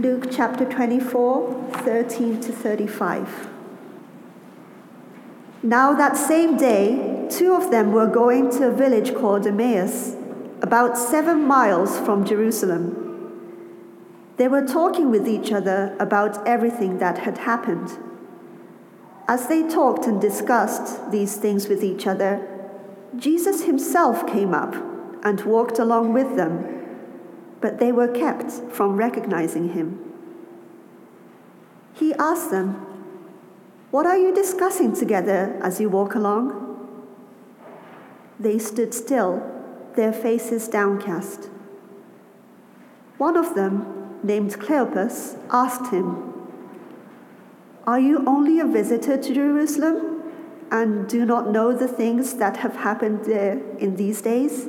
Luke chapter 24, 13 to 35. Now, that same day, two of them were going to a village called Emmaus, about seven miles from Jerusalem. They were talking with each other about everything that had happened. As they talked and discussed these things with each other, Jesus himself came up and walked along with them, but they were kept from recognizing him. He asked them, What are you discussing together as you walk along? They stood still, their faces downcast. One of them, named Cleopas, asked him, Are you only a visitor to Jerusalem and do not know the things that have happened there in these days?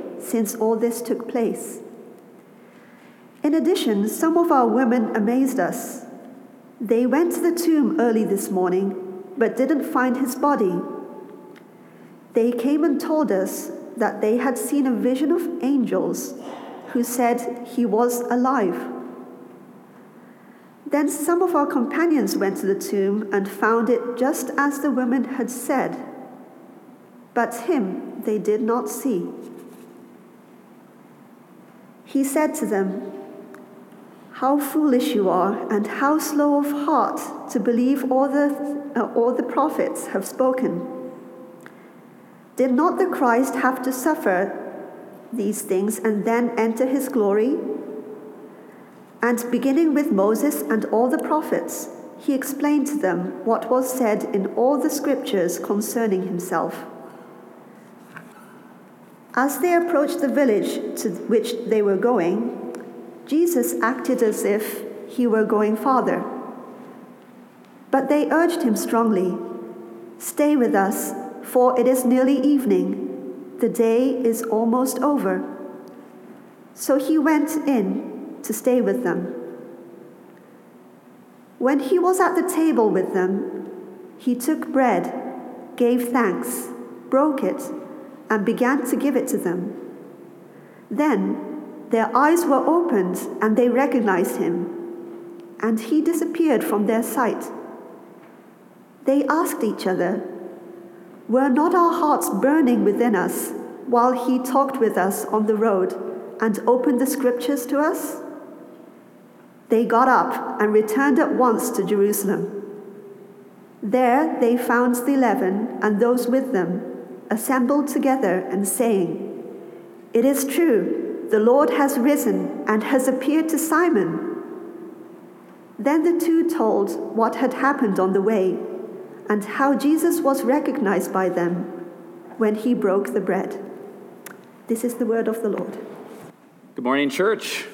since all this took place. In addition, some of our women amazed us. They went to the tomb early this morning, but didn't find his body. They came and told us that they had seen a vision of angels who said he was alive. Then some of our companions went to the tomb and found it just as the women had said, but him they did not see. He said to them, How foolish you are, and how slow of heart to believe all the, uh, all the prophets have spoken. Did not the Christ have to suffer these things and then enter his glory? And beginning with Moses and all the prophets, he explained to them what was said in all the scriptures concerning himself. As they approached the village to which they were going, Jesus acted as if he were going farther. But they urged him strongly Stay with us, for it is nearly evening. The day is almost over. So he went in to stay with them. When he was at the table with them, he took bread, gave thanks, broke it, and began to give it to them. Then their eyes were opened and they recognized him, and he disappeared from their sight. They asked each other, Were not our hearts burning within us while he talked with us on the road and opened the scriptures to us? They got up and returned at once to Jerusalem. There they found the eleven and those with them assembled together and saying, It is true, the Lord has risen and has appeared to Simon. Then the two told what had happened on the way and how Jesus was recognized by them when he broke the bread. This is the word of the Lord. Good morning, church.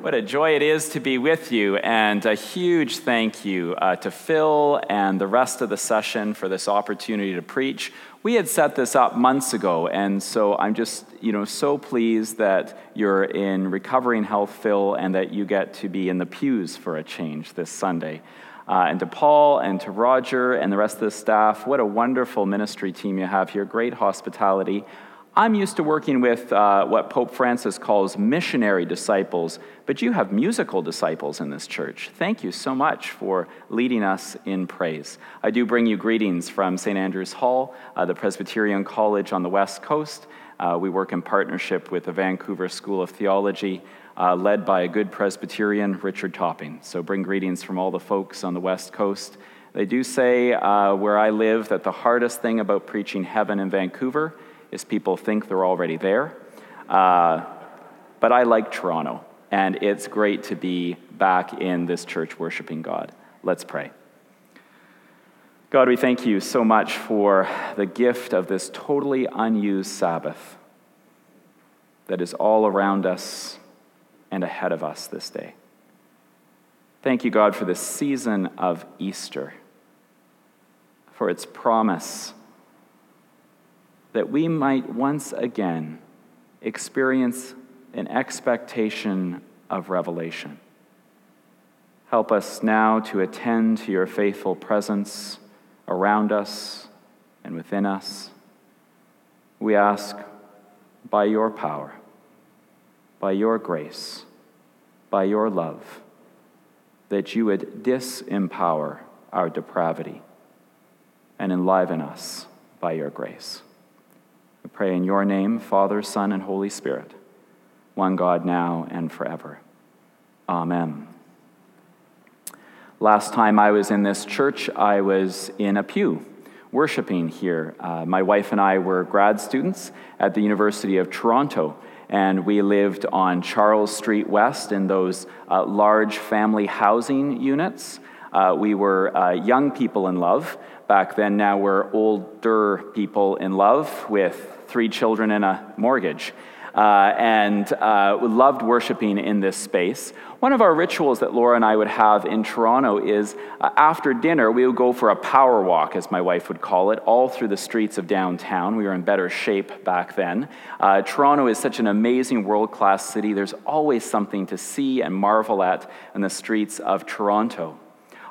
What a joy it is to be with you, and a huge thank you uh, to Phil and the rest of the session for this opportunity to preach. We had set this up months ago, and so I'm just, you know, so pleased that you're in recovering health, Phil, and that you get to be in the pews for a change this Sunday. Uh, and to Paul and to Roger and the rest of the staff, what a wonderful ministry team you have here. Great hospitality. I'm used to working with uh, what Pope Francis calls missionary disciples, but you have musical disciples in this church. Thank you so much for leading us in praise. I do bring you greetings from St. Andrew's Hall, uh, the Presbyterian College on the West Coast. Uh, we work in partnership with the Vancouver School of Theology, uh, led by a good Presbyterian, Richard Topping. So bring greetings from all the folks on the West Coast. They do say uh, where I live that the hardest thing about preaching heaven in Vancouver is people think they're already there. Uh, but I like Toronto, and it's great to be back in this church worshiping God. Let's pray. God, we thank you so much for the gift of this totally unused Sabbath that is all around us, and ahead of us this day. Thank you, God, for this season of Easter, for its promise that we might once again experience an expectation of revelation. Help us now to attend to your faithful presence around us and within us. We ask by your power, by your grace, by your love that you would disempower our depravity and enliven us by your grace. We pray in your name, Father, Son, and Holy Spirit, one God now and forever. Amen. Last time I was in this church, I was in a pew worshiping here. Uh, my wife and I were grad students at the University of Toronto and we lived on Charles Street West in those uh, large family housing units. Uh, we were uh, young people in love. Back then, now we're older people in love with three children and a mortgage uh, and uh, loved worshiping in this space. One of our rituals that Laura and I would have in Toronto is uh, after dinner, we would go for a power walk, as my wife would call it, all through the streets of downtown. We were in better shape back then. Uh, Toronto is such an amazing world class city. There's always something to see and marvel at in the streets of Toronto.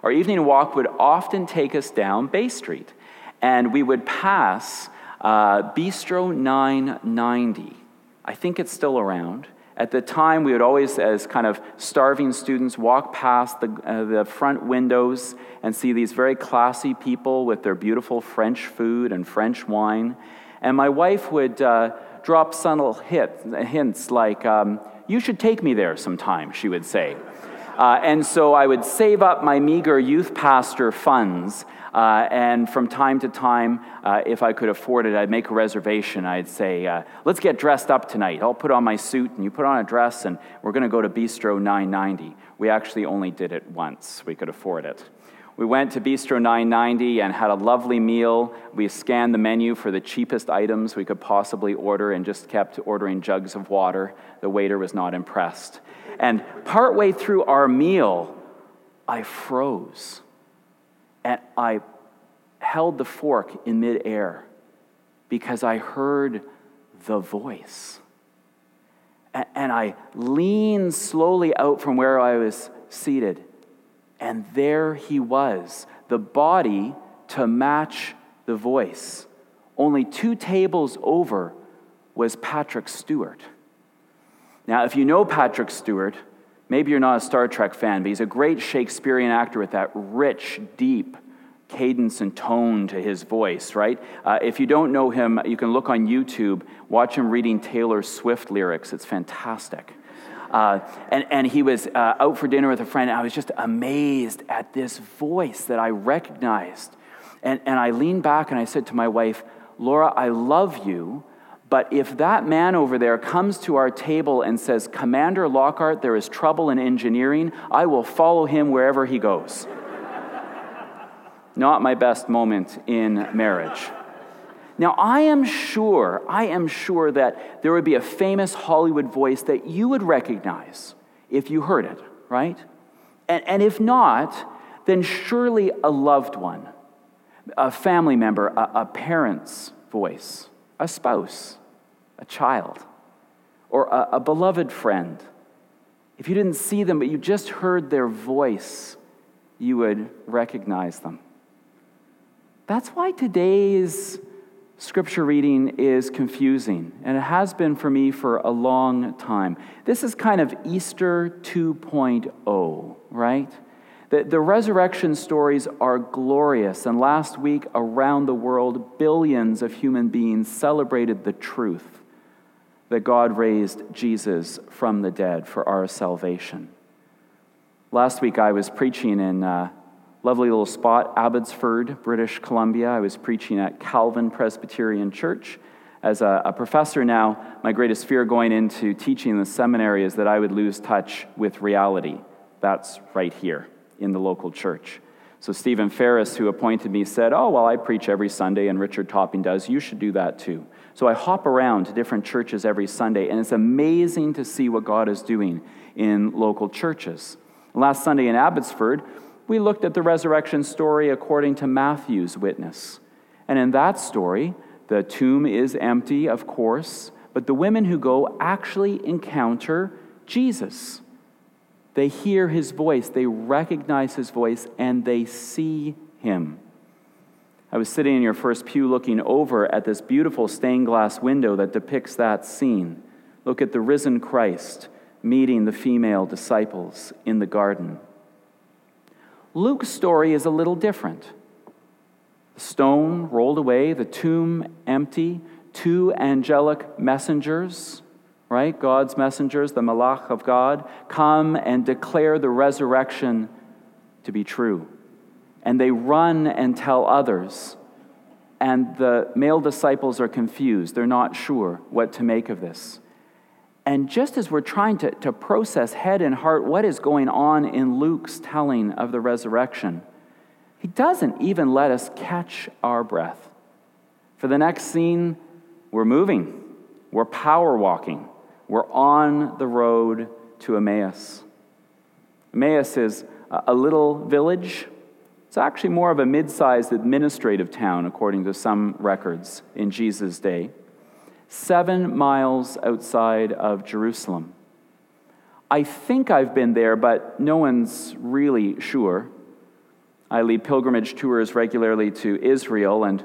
Our evening walk would often take us down Bay Street, and we would pass uh, Bistro 990. I think it's still around. At the time, we would always, as kind of starving students, walk past the, uh, the front windows and see these very classy people with their beautiful French food and French wine. And my wife would uh, drop subtle hit, hints like, um, You should take me there sometime, she would say. Uh, and so I would save up my meager youth pastor funds uh, and from time to time, uh, if I could afford it, I'd make a reservation. I'd say, uh, let's get dressed up tonight. I'll put on my suit and you put on a dress, and we're going to go to Bistro 990. We actually only did it once, we could afford it. We went to Bistro 990 and had a lovely meal. We scanned the menu for the cheapest items we could possibly order and just kept ordering jugs of water. The waiter was not impressed. And partway through our meal, I froze and I held the fork in midair because I heard the voice. And I leaned slowly out from where I was seated, and there he was, the body to match the voice. Only two tables over was Patrick Stewart. Now, if you know Patrick Stewart, Maybe you're not a Star Trek fan, but he's a great Shakespearean actor with that rich, deep cadence and tone to his voice, right? Uh, if you don't know him, you can look on YouTube, watch him reading Taylor Swift lyrics. It's fantastic. Uh, and, and he was uh, out for dinner with a friend, and I was just amazed at this voice that I recognized. And, and I leaned back and I said to my wife, Laura, I love you, but if that man over there comes to our table and says, Commander Lockhart, there is trouble in engineering, I will follow him wherever he goes. Not my best moment in marriage. Now, I am sure, I am sure that there would be a famous Hollywood voice that you would recognize if you heard it, right? And, and if not, then surely a loved one, a family member, a, a parent's voice, a spouse, a child, or a, a beloved friend, if you didn't see them, but you just heard their voice, you would recognize them. That's why today's scripture reading is confusing, and it has been for me for a long time. This is kind of Easter 2.0, right? The, the resurrection stories are glorious, and last week around the world, billions of human beings celebrated the truth that God raised Jesus from the dead for our salvation. Last week I was preaching in a lovely little spot, Abbotsford, British Columbia. I was preaching at Calvin Presbyterian Church. As a, a professor now, my greatest fear going into teaching in the seminary is that I would lose touch with reality. That's right here in the local church. So Stephen Farris, who appointed me, said, Oh, well, I preach every Sunday, and Richard Topping does. You should do that too. So I hop around to different churches every Sunday, and it's amazing to see what God is doing in local churches. Last Sunday in Abbotsford, we looked at the resurrection story according to Matthew's witness. And in that story, the tomb is empty, of course, but the women who go actually encounter Jesus. They hear his voice, they recognize his voice, and they see him. I was sitting in your first pew looking over at this beautiful stained glass window that depicts that scene. Look at the risen Christ meeting the female disciples in the garden. Luke's story is a little different. The stone rolled away, the tomb empty, two angelic messengers right? God's messengers, the Malach of God, come and declare the resurrection to be true. And they run and tell others. And the male disciples are confused. They're not sure what to make of this. And just as we're trying to, to process head and heart what is going on in Luke's telling of the resurrection, he doesn't even let us catch our breath. For the next scene, we're moving, we're power walking. We're on the road to Emmaus. Emmaus is a little village. It's actually more of a mid sized administrative town, according to some records in Jesus' day, seven miles outside of Jerusalem. I think I've been there, but no one's really sure. I lead pilgrimage tours regularly to Israel, and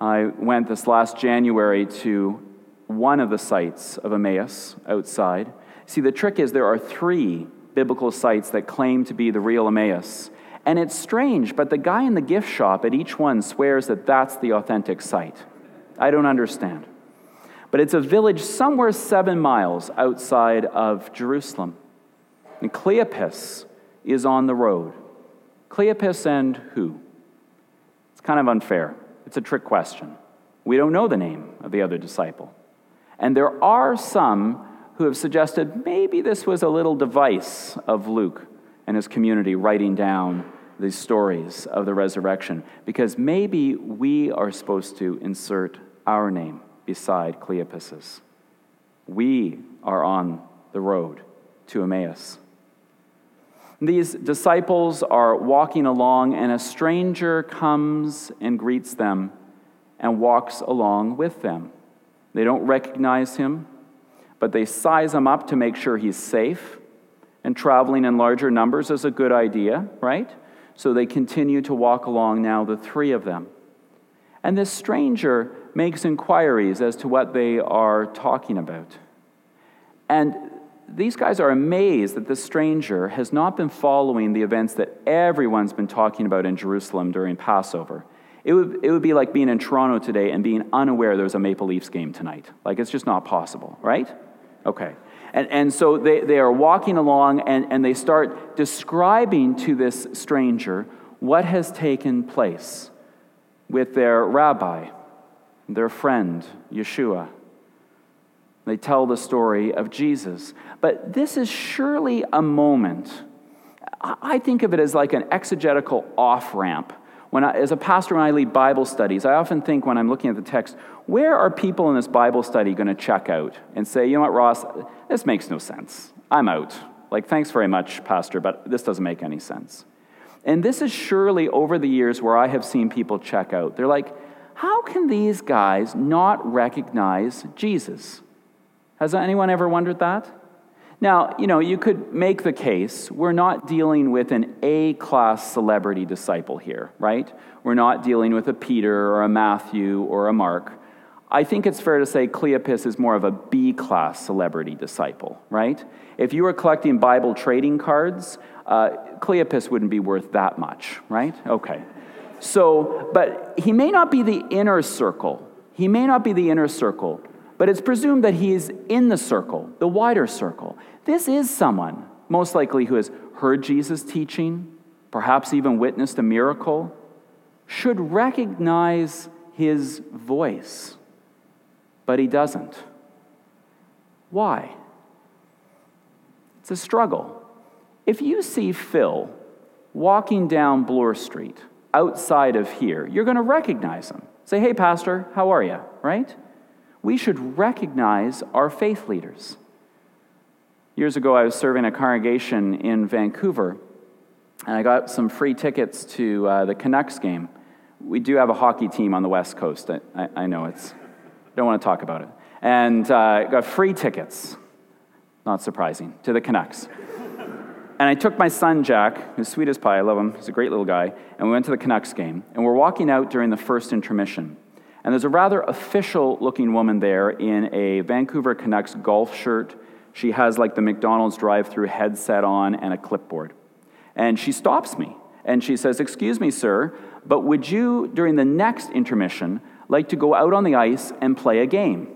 I went this last January to one of the sites of Emmaus outside. See, the trick is there are three biblical sites that claim to be the real Emmaus. And it's strange, but the guy in the gift shop at each one swears that that's the authentic site. I don't understand. But it's a village somewhere seven miles outside of Jerusalem. And Cleopas is on the road. Cleopas and who? It's kind of unfair. It's a trick question. We don't know the name of the other disciple. And there are some who have suggested maybe this was a little device of Luke and his community writing down these stories of the resurrection, because maybe we are supposed to insert our name beside Cleopas's. We are on the road to Emmaus. These disciples are walking along, and a stranger comes and greets them and walks along with them. They don't recognize him, but they size him up to make sure he's safe. And traveling in larger numbers is a good idea, right? So they continue to walk along now, the three of them. And this stranger makes inquiries as to what they are talking about. And these guys are amazed that this stranger has not been following the events that everyone's been talking about in Jerusalem during Passover. It would, it would be like being in Toronto today and being unaware there was a Maple Leafs game tonight. Like, it's just not possible, right? Okay. And, and so they, they are walking along and, and they start describing to this stranger what has taken place with their rabbi, their friend, Yeshua. They tell the story of Jesus. But this is surely a moment. I think of it as like an exegetical off ramp when as a pastor, when I lead Bible studies, I often think when I'm looking at the text, where are people in this Bible study going to check out and say, you know what, Ross, this makes no sense. I'm out. Like, thanks very much, Pastor, but this doesn't make any sense. And this is surely over the years where I have seen people check out. They're like, how can these guys not recognize Jesus? Has anyone ever wondered that? Now, you know, you could make the case we're not dealing with an A class celebrity disciple here, right? We're not dealing with a Peter or a Matthew or a Mark. I think it's fair to say Cleopas is more of a B class celebrity disciple, right? If you were collecting Bible trading cards, uh, Cleopas wouldn't be worth that much, right? Okay. So, but he may not be the inner circle. He may not be the inner circle, but it's presumed that he is in the circle, the wider circle. This is someone, most likely, who has heard Jesus' teaching, perhaps even witnessed a miracle, should recognize his voice, but he doesn't. Why? It's a struggle. If you see Phil walking down Bloor Street outside of here, you're going to recognize them. Say, hey, Pastor, how are you? Right? We should recognize our faith leaders. Years ago, I was serving a congregation in Vancouver, and I got some free tickets to uh, the Canucks game. We do have a hockey team on the West Coast. I, I, I know it's, don't want to talk about it. And uh, got free tickets, not surprising, to the Canucks. And I took my son, Jack, who's sweet as pie, I love him, he's a great little guy, and we went to the Canucks game. And we're walking out during the first intermission. And there's a rather official looking woman there in a Vancouver Canucks golf shirt. She has like the McDonald's drive through headset on and a clipboard. And she stops me and she says, Excuse me, sir, but would you, during the next intermission, like to go out on the ice and play a game?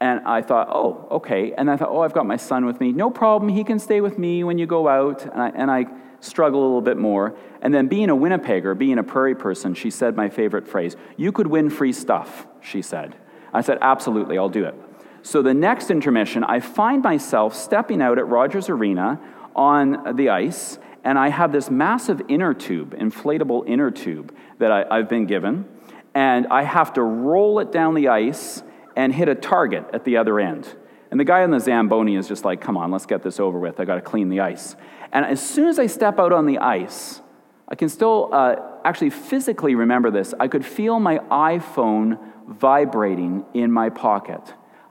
And I thought, oh, okay. And I thought, oh, I've got my son with me. No problem. He can stay with me when you go out. And I, and I struggle a little bit more. And then, being a Winnipegger, being a prairie person, she said my favorite phrase You could win free stuff, she said. I said, absolutely, I'll do it. So the next intermission, I find myself stepping out at Rogers Arena on the ice, and I have this massive inner tube, inflatable inner tube, that I, I've been given. And I have to roll it down the ice and hit a target at the other end. And the guy on the Zamboni is just like, come on, let's get this over with. I got to clean the ice. And as soon as I step out on the ice, I can still uh, actually physically remember this. I could feel my iPhone vibrating in my pocket.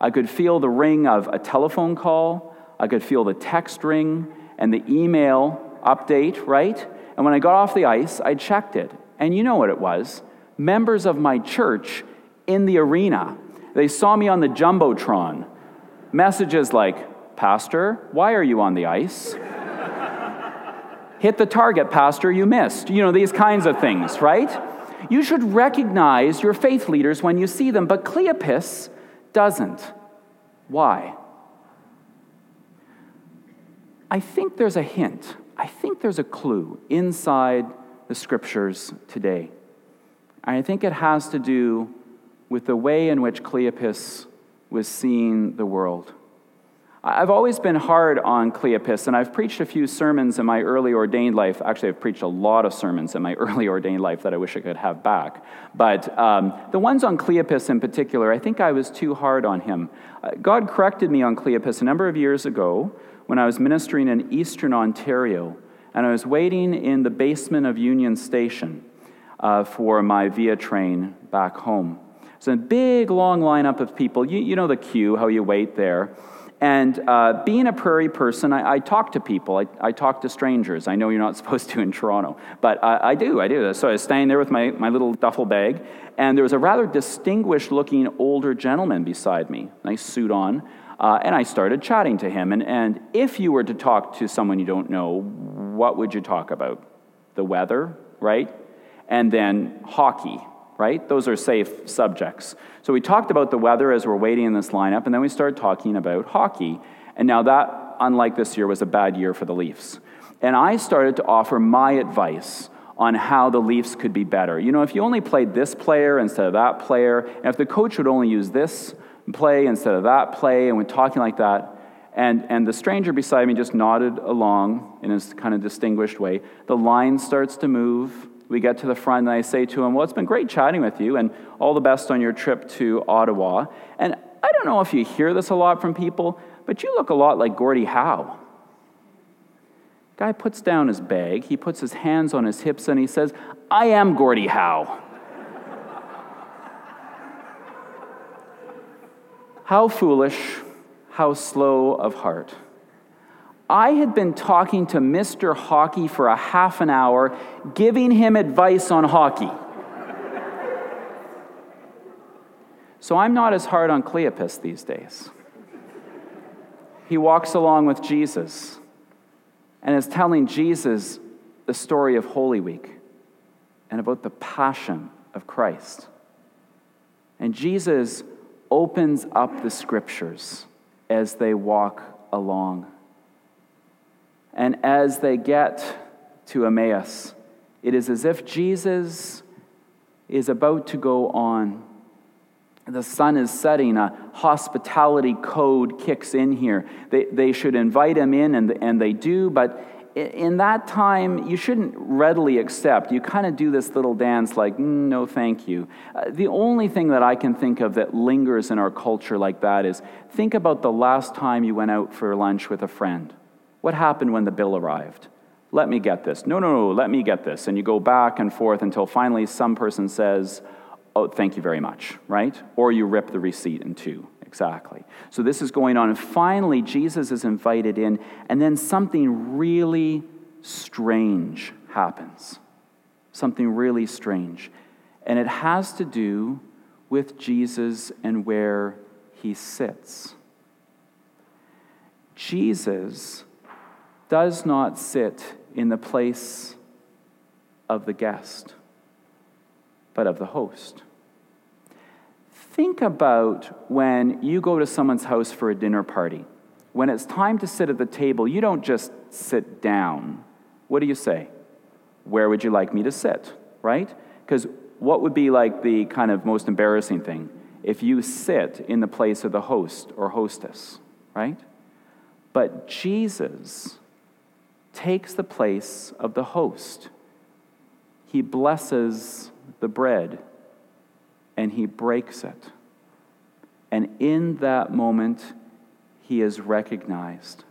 I could feel the ring of a telephone call. I could feel the text ring and the email update, right? And when I got off the ice, I checked it. And you know what it was members of my church in the arena they saw me on the Jumbotron. Messages like, Pastor, why are you on the ice? Hit the target, Pastor, you missed. You know, these kinds of things, right? You should recognize your faith leaders when you see them, but Cleopas doesn't. Why? I think there's a hint, I think there's a clue inside the scriptures today. I think it has to do with the way in which Cleopas was seeing the world. I've always been hard on Cleopas, and I've preached a few sermons in my early ordained life. Actually, I've preached a lot of sermons in my early ordained life that I wish I could have back. But um, the ones on Cleopas in particular, I think I was too hard on him. Uh, God corrected me on Cleopas a number of years ago when I was ministering in eastern Ontario, and I was waiting in the basement of Union Station uh, for my Via train back home. So a big, long lineup of people. You, you know the queue, how you wait there. And uh, being a prairie person, I, I talk to people. I, I, talk to strangers. I know you're not supposed to in Toronto, but I, I, do. I do. So I was standing there with my, my little duffel bag, and there was a rather distinguished looking older gentleman beside me, nice suit on. Uh, and I started chatting to him. And, and if you were to talk to someone you don't know, what would you talk about? The weather, right? And then hockey, right? Those are safe subjects. So we talked about the weather as we're waiting in this lineup, and then we started talking about hockey. And now that, unlike this year, was a bad year for the Leafs. And I started to offer my advice on how the Leafs could be better. You know, if you only played this player instead of that player, and if the coach would only use this play instead of that play, and we're talking like that, and, and the stranger beside me just nodded along in his kind of distinguished way, the line starts to move, we get to the front and I say to him, Well, it's been great chatting with you and all the best on your trip to Ottawa. And I don't know if you hear this a lot from people, but you look a lot like Gordie Howe. Guy puts down his bag, he puts his hands on his hips, and he says, I am Gordie Howe. how foolish, how slow of heart. I had been talking to Mr. Hockey for a half an hour, giving him advice on hockey. so I'm not as hard on Cleopas these days. He walks along with Jesus and is telling Jesus the story of Holy Week and about the passion of Christ. And Jesus opens up the scriptures as they walk along. And as they get to Emmaus, it is as if Jesus is about to go on. The sun is setting, a hospitality code kicks in here. They, they should invite him in, and, and they do, but in that time, you shouldn't readily accept. You kind of do this little dance like, mm, no, thank you. Uh, the only thing that I can think of that lingers in our culture like that is think about the last time you went out for lunch with a friend. What happened when the bill arrived? Let me get this. No, no, no, let me get this. And you go back and forth until finally some person says, oh, thank you very much, right? Or you rip the receipt in two. Exactly. So this is going on. And finally, Jesus is invited in, and then something really strange happens. Something really strange. And it has to do with Jesus and where he sits. Jesus does not sit in the place of the guest, but of the host. Think about when you go to someone's house for a dinner party. When it's time to sit at the table, you don't just sit down. What do you say? Where would you like me to sit? Right? Because what would be like the kind of most embarrassing thing? If you sit in the place of the host or hostess, right? But Jesus takes the place of the host. He blesses the bread and he breaks it. And in that moment, he is recognized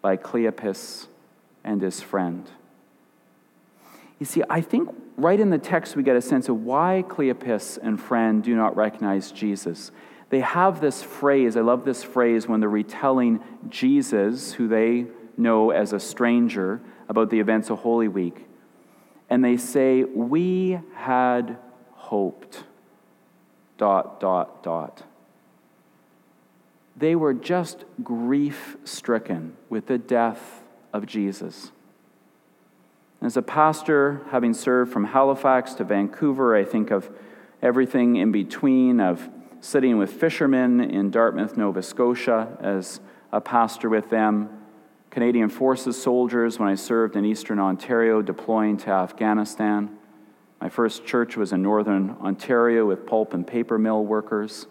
by Cleopas and his friend. You see, I think right in the text we get a sense of why Cleopas and friend do not recognize Jesus. They have this phrase, I love this phrase when they're retelling Jesus, who they know as a stranger, about the events of Holy Week. And they say, We had hoped dot, dot, dot. They were just grief stricken with the death of Jesus. As a pastor, having served from Halifax to Vancouver, I think of everything in between, of sitting with fishermen in Dartmouth, Nova Scotia, as a pastor with them, Canadian Forces soldiers when I served in Eastern Ontario, deploying to Afghanistan my first church was in northern Ontario with pulp and paper mill workers,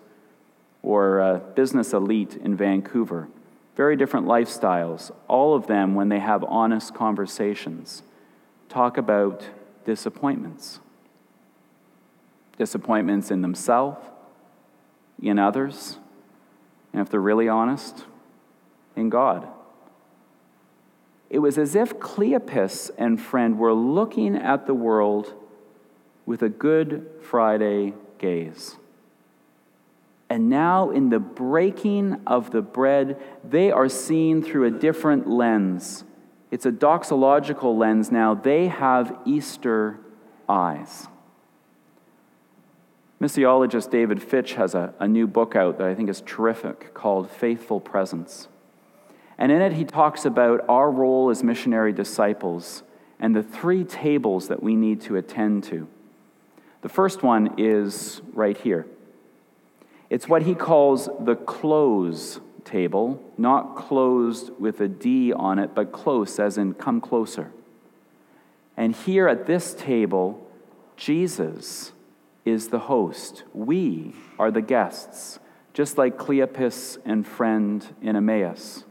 or a business elite in Vancouver. Very different lifestyles. All of them, when they have honest conversations, talk about disappointments. Disappointments in themselves, in others, and if they're really honest, in God. It was as if Cleopas and friend were looking at the world with a Good Friday gaze. And now, in the breaking of the bread, they are seen through a different lens. It's a doxological lens now. They have Easter eyes. Missiologist David Fitch has a, a new book out that I think is terrific called Faithful Presence. And in it, he talks about our role as missionary disciples and the three tables that we need to attend to. The first one is right here. It's what he calls the close table, not closed with a D on it, but close, as in come closer. And here at this table, Jesus is the host. We are the guests, just like Cleopas and friend in Emmaus.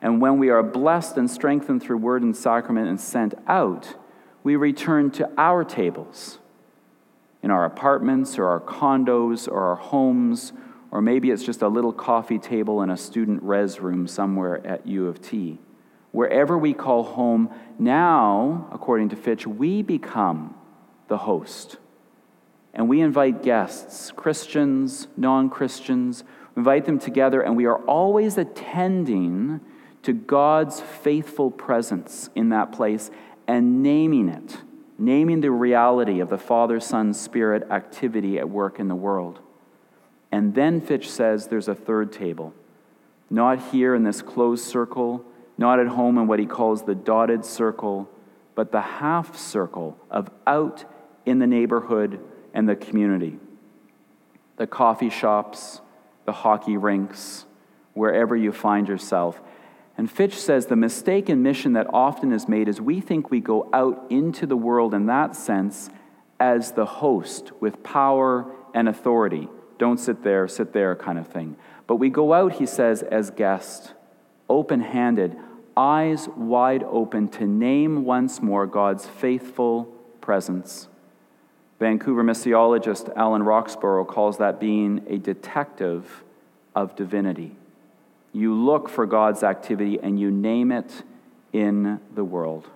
And when we are blessed and strengthened through word and sacrament and sent out, we return to our tables in our apartments or our condos or our homes, or maybe it's just a little coffee table in a student res room somewhere at U of T. Wherever we call home, now, according to Fitch, we become the host. And we invite guests, Christians, non Christians, invite them together, and we are always attending to God's faithful presence in that place and naming it naming the reality of the Father, Son, Spirit activity at work in the world. And then Fitch says there's a third table, not here in this closed circle, not at home in what he calls the dotted circle, but the half circle of out in the neighborhood and the community. The coffee shops, the hockey rinks, wherever you find yourself. And Fitch says the mistaken mission that often is made is we think we go out into the world in that sense as the host with power and authority. Don't sit there, sit there kind of thing. But we go out, he says, as guest, open handed, eyes wide open to name once more God's faithful presence. Vancouver missiologist Alan Roxburgh calls that being a detective of divinity. You look for God's activity and you name it in the world.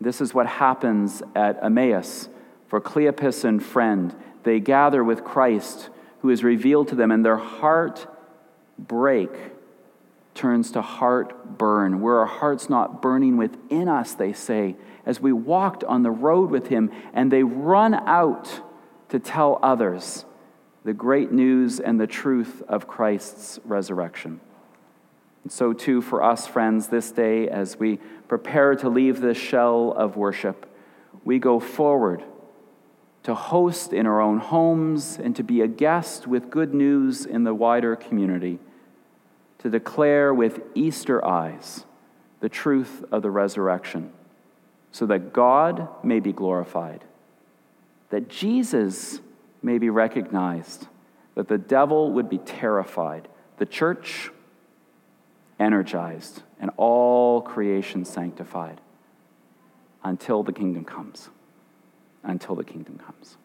This is what happens at Emmaus for Cleopas and friend. They gather with Christ, who is revealed to them, and their heart break turns to heart burn. Where our hearts not burning within us, they say, as we walked on the road with him, and they run out to tell others the great news and the truth of Christ's resurrection. And so, too, for us, friends, this day, as we prepare to leave this shell of worship, we go forward to host in our own homes and to be a guest with good news in the wider community, to declare with Easter eyes the truth of the resurrection, so that God may be glorified, that Jesus may be recognized, that the devil would be terrified, the church energized, and all creation sanctified until the kingdom comes. Until the kingdom comes.